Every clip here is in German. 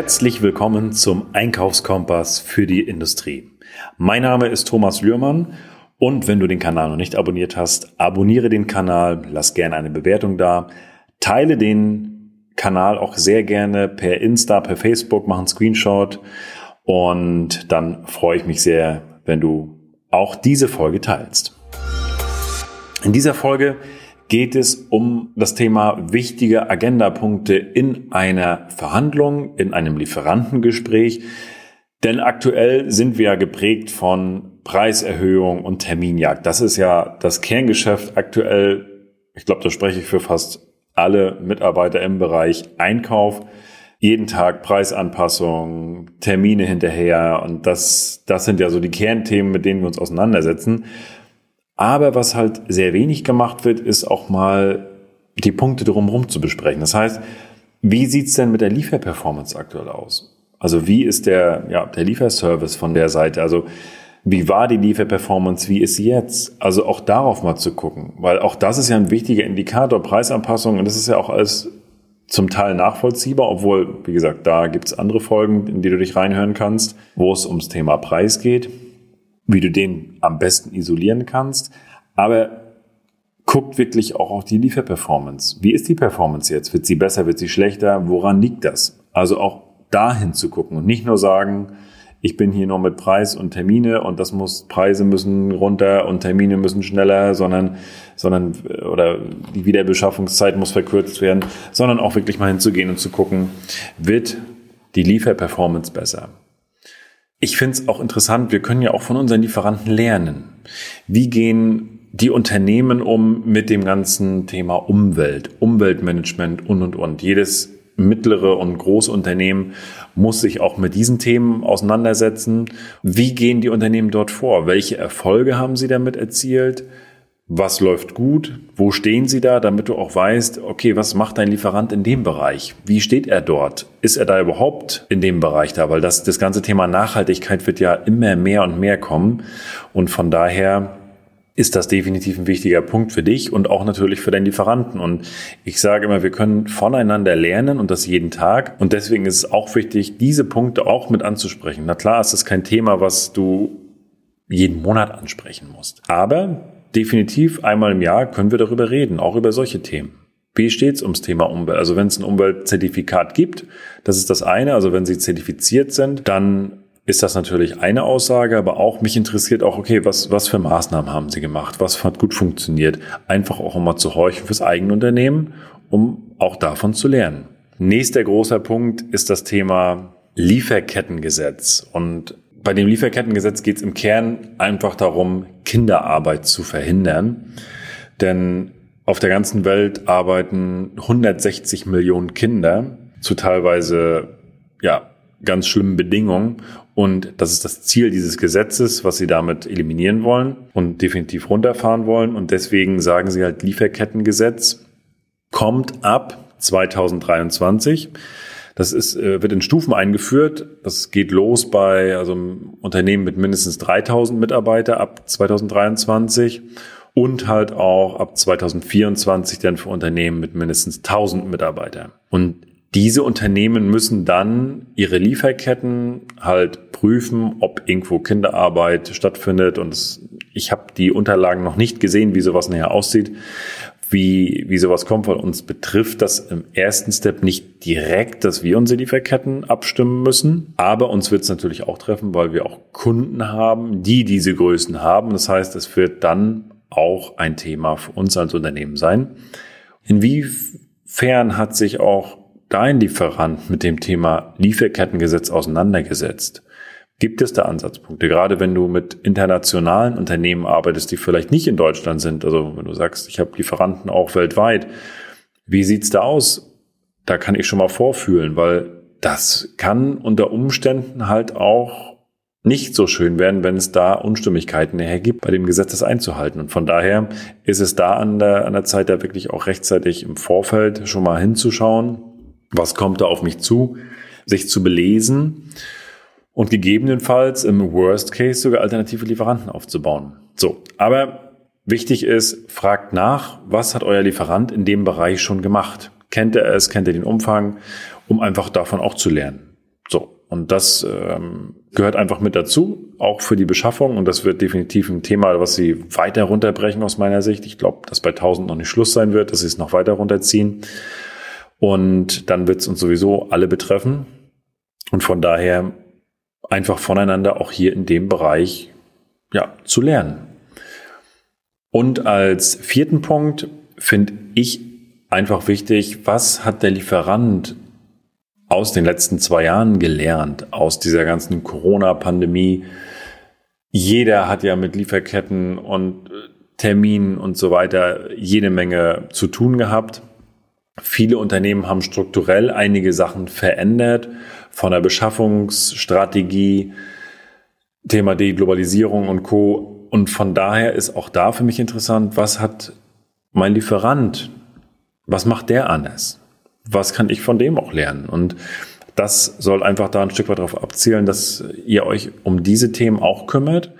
Herzlich willkommen zum Einkaufskompass für die Industrie. Mein Name ist Thomas Lührmann und wenn du den Kanal noch nicht abonniert hast, abonniere den Kanal, lass gerne eine Bewertung da, teile den Kanal auch sehr gerne per Insta, per Facebook, mach einen Screenshot und dann freue ich mich sehr, wenn du auch diese Folge teilst. In dieser Folge geht es um das Thema wichtige Agendapunkte in einer Verhandlung, in einem Lieferantengespräch. Denn aktuell sind wir ja geprägt von Preiserhöhung und Terminjagd. Das ist ja das Kerngeschäft aktuell. Ich glaube, da spreche ich für fast alle Mitarbeiter im Bereich Einkauf. Jeden Tag Preisanpassungen, Termine hinterher und das, das sind ja so die Kernthemen, mit denen wir uns auseinandersetzen. Aber was halt sehr wenig gemacht wird, ist auch mal die Punkte drumherum zu besprechen. Das heißt, wie sieht's denn mit der Lieferperformance aktuell aus? Also wie ist der, ja, der Lieferservice von der Seite? Also wie war die Lieferperformance? Wie ist sie jetzt? Also auch darauf mal zu gucken, weil auch das ist ja ein wichtiger Indikator, Preisanpassung und das ist ja auch alles zum Teil nachvollziehbar, obwohl, wie gesagt, da gibt's andere Folgen, in die du dich reinhören kannst, wo es ums Thema Preis geht wie du den am besten isolieren kannst. Aber guckt wirklich auch auf die Lieferperformance. Wie ist die Performance jetzt? Wird sie besser? Wird sie schlechter? Woran liegt das? Also auch dahin zu gucken und nicht nur sagen, ich bin hier nur mit Preis und Termine und das muss, Preise müssen runter und Termine müssen schneller, sondern, sondern, oder die Wiederbeschaffungszeit muss verkürzt werden, sondern auch wirklich mal hinzugehen und zu gucken, wird die Lieferperformance besser? Ich finde es auch interessant, wir können ja auch von unseren Lieferanten lernen. Wie gehen die Unternehmen um mit dem ganzen Thema Umwelt, Umweltmanagement und, und, und. Jedes mittlere und große Unternehmen muss sich auch mit diesen Themen auseinandersetzen. Wie gehen die Unternehmen dort vor? Welche Erfolge haben sie damit erzielt? Was läuft gut, wo stehen sie da, damit du auch weißt, okay, was macht dein Lieferant in dem Bereich? Wie steht er dort? Ist er da überhaupt in dem Bereich da? Weil das, das ganze Thema Nachhaltigkeit wird ja immer mehr und mehr kommen. Und von daher ist das definitiv ein wichtiger Punkt für dich und auch natürlich für deinen Lieferanten. Und ich sage immer, wir können voneinander lernen und das jeden Tag. Und deswegen ist es auch wichtig, diese Punkte auch mit anzusprechen. Na klar, ist das kein Thema, was du jeden Monat ansprechen musst. Aber definitiv einmal im Jahr können wir darüber reden, auch über solche Themen. Wie steht's ums Thema Umwelt? Also wenn es ein Umweltzertifikat gibt, das ist das eine. Also wenn sie zertifiziert sind, dann ist das natürlich eine Aussage, aber auch mich interessiert auch, okay, was, was für Maßnahmen haben sie gemacht? Was hat gut funktioniert? Einfach auch immer zu horchen fürs eigene Unternehmen, um auch davon zu lernen. Nächster großer Punkt ist das Thema Lieferkettengesetz. Und bei dem Lieferkettengesetz geht es im Kern einfach darum, Kinderarbeit zu verhindern. Denn auf der ganzen Welt arbeiten 160 Millionen Kinder zu teilweise ja, ganz schlimmen Bedingungen. Und das ist das Ziel dieses Gesetzes, was sie damit eliminieren wollen und definitiv runterfahren wollen. Und deswegen sagen sie halt, Lieferkettengesetz kommt ab 2023. Das ist, äh, wird in Stufen eingeführt. Das geht los bei also einem Unternehmen mit mindestens 3000 Mitarbeiter ab 2023 und halt auch ab 2024 dann für Unternehmen mit mindestens 1000 Mitarbeitern. Und diese Unternehmen müssen dann ihre Lieferketten halt prüfen, ob irgendwo Kinderarbeit stattfindet. Und ich habe die Unterlagen noch nicht gesehen, wie sowas näher aussieht wie, wie sowas kommt, weil uns betrifft das im ersten Step nicht direkt, dass wir unsere Lieferketten abstimmen müssen. Aber uns wird es natürlich auch treffen, weil wir auch Kunden haben, die diese Größen haben. Das heißt, es wird dann auch ein Thema für uns als Unternehmen sein. Inwiefern hat sich auch dein Lieferant mit dem Thema Lieferkettengesetz auseinandergesetzt? Gibt es da Ansatzpunkte? Gerade wenn du mit internationalen Unternehmen arbeitest, die vielleicht nicht in Deutschland sind, also wenn du sagst, ich habe Lieferanten auch weltweit, wie sieht's da aus? Da kann ich schon mal vorfühlen, weil das kann unter Umständen halt auch nicht so schön werden, wenn es da Unstimmigkeiten nachher gibt, bei dem Gesetz das einzuhalten. Und von daher ist es da an der, an der Zeit, da wirklich auch rechtzeitig im Vorfeld schon mal hinzuschauen, was kommt da auf mich zu, sich zu belesen und gegebenenfalls im Worst Case sogar alternative Lieferanten aufzubauen. So, aber wichtig ist, fragt nach, was hat euer Lieferant in dem Bereich schon gemacht? Kennt er es? Kennt er den Umfang? Um einfach davon auch zu lernen. Und das ähm, gehört einfach mit dazu, auch für die Beschaffung. Und das wird definitiv ein Thema, was sie weiter runterbrechen aus meiner Sicht. Ich glaube, dass bei 1000 noch nicht Schluss sein wird, dass sie es noch weiter runterziehen. Und dann wird es uns sowieso alle betreffen. Und von daher einfach voneinander auch hier in dem Bereich ja, zu lernen. Und als vierten Punkt finde ich einfach wichtig, was hat der Lieferant aus den letzten zwei Jahren gelernt, aus dieser ganzen Corona-Pandemie. Jeder hat ja mit Lieferketten und äh, Terminen und so weiter jede Menge zu tun gehabt. Viele Unternehmen haben strukturell einige Sachen verändert, von der Beschaffungsstrategie, Thema Deglobalisierung und Co. Und von daher ist auch da für mich interessant, was hat mein Lieferant, was macht der anders? was kann ich von dem auch lernen? Und das soll einfach da ein Stück weit darauf abzielen, dass ihr euch um diese Themen auch kümmert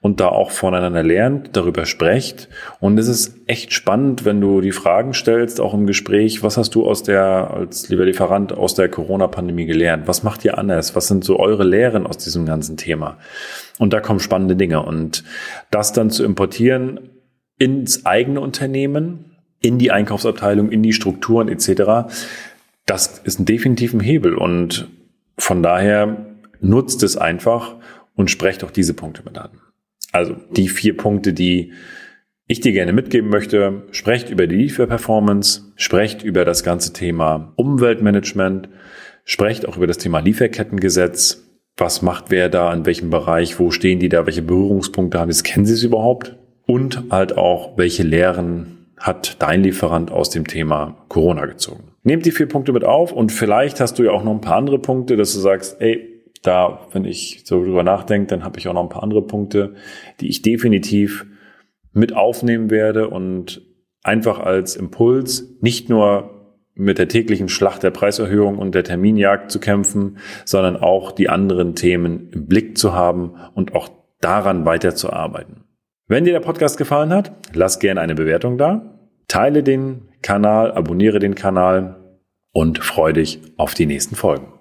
und da auch voneinander lernt, darüber sprecht. Und es ist echt spannend, wenn du die Fragen stellst, auch im Gespräch, was hast du aus der, als lieber Lieferant, aus der Corona-Pandemie gelernt? Was macht ihr anders? Was sind so eure Lehren aus diesem ganzen Thema? Und da kommen spannende Dinge. Und das dann zu importieren ins eigene Unternehmen, in die Einkaufsabteilung, in die Strukturen etc. Das ist ein definitiven Hebel und von daher nutzt es einfach und sprecht auch diese Punkte mit an. Also die vier Punkte, die ich dir gerne mitgeben möchte, sprecht über die Lieferperformance, sprecht über das ganze Thema Umweltmanagement, sprecht auch über das Thema Lieferkettengesetz. Was macht wer da, in welchem Bereich, wo stehen die da, welche Berührungspunkte haben sie, kennen sie es überhaupt? Und halt auch, welche Lehren hat dein Lieferant aus dem Thema Corona gezogen. Nehmt die vier Punkte mit auf und vielleicht hast du ja auch noch ein paar andere Punkte, dass du sagst, ey, da, wenn ich so drüber nachdenke, dann habe ich auch noch ein paar andere Punkte, die ich definitiv mit aufnehmen werde und einfach als Impuls nicht nur mit der täglichen Schlacht der Preiserhöhung und der Terminjagd zu kämpfen, sondern auch die anderen Themen im Blick zu haben und auch daran weiterzuarbeiten. Wenn dir der Podcast gefallen hat, lass gerne eine Bewertung da, teile den Kanal, abonniere den Kanal und freue dich auf die nächsten Folgen.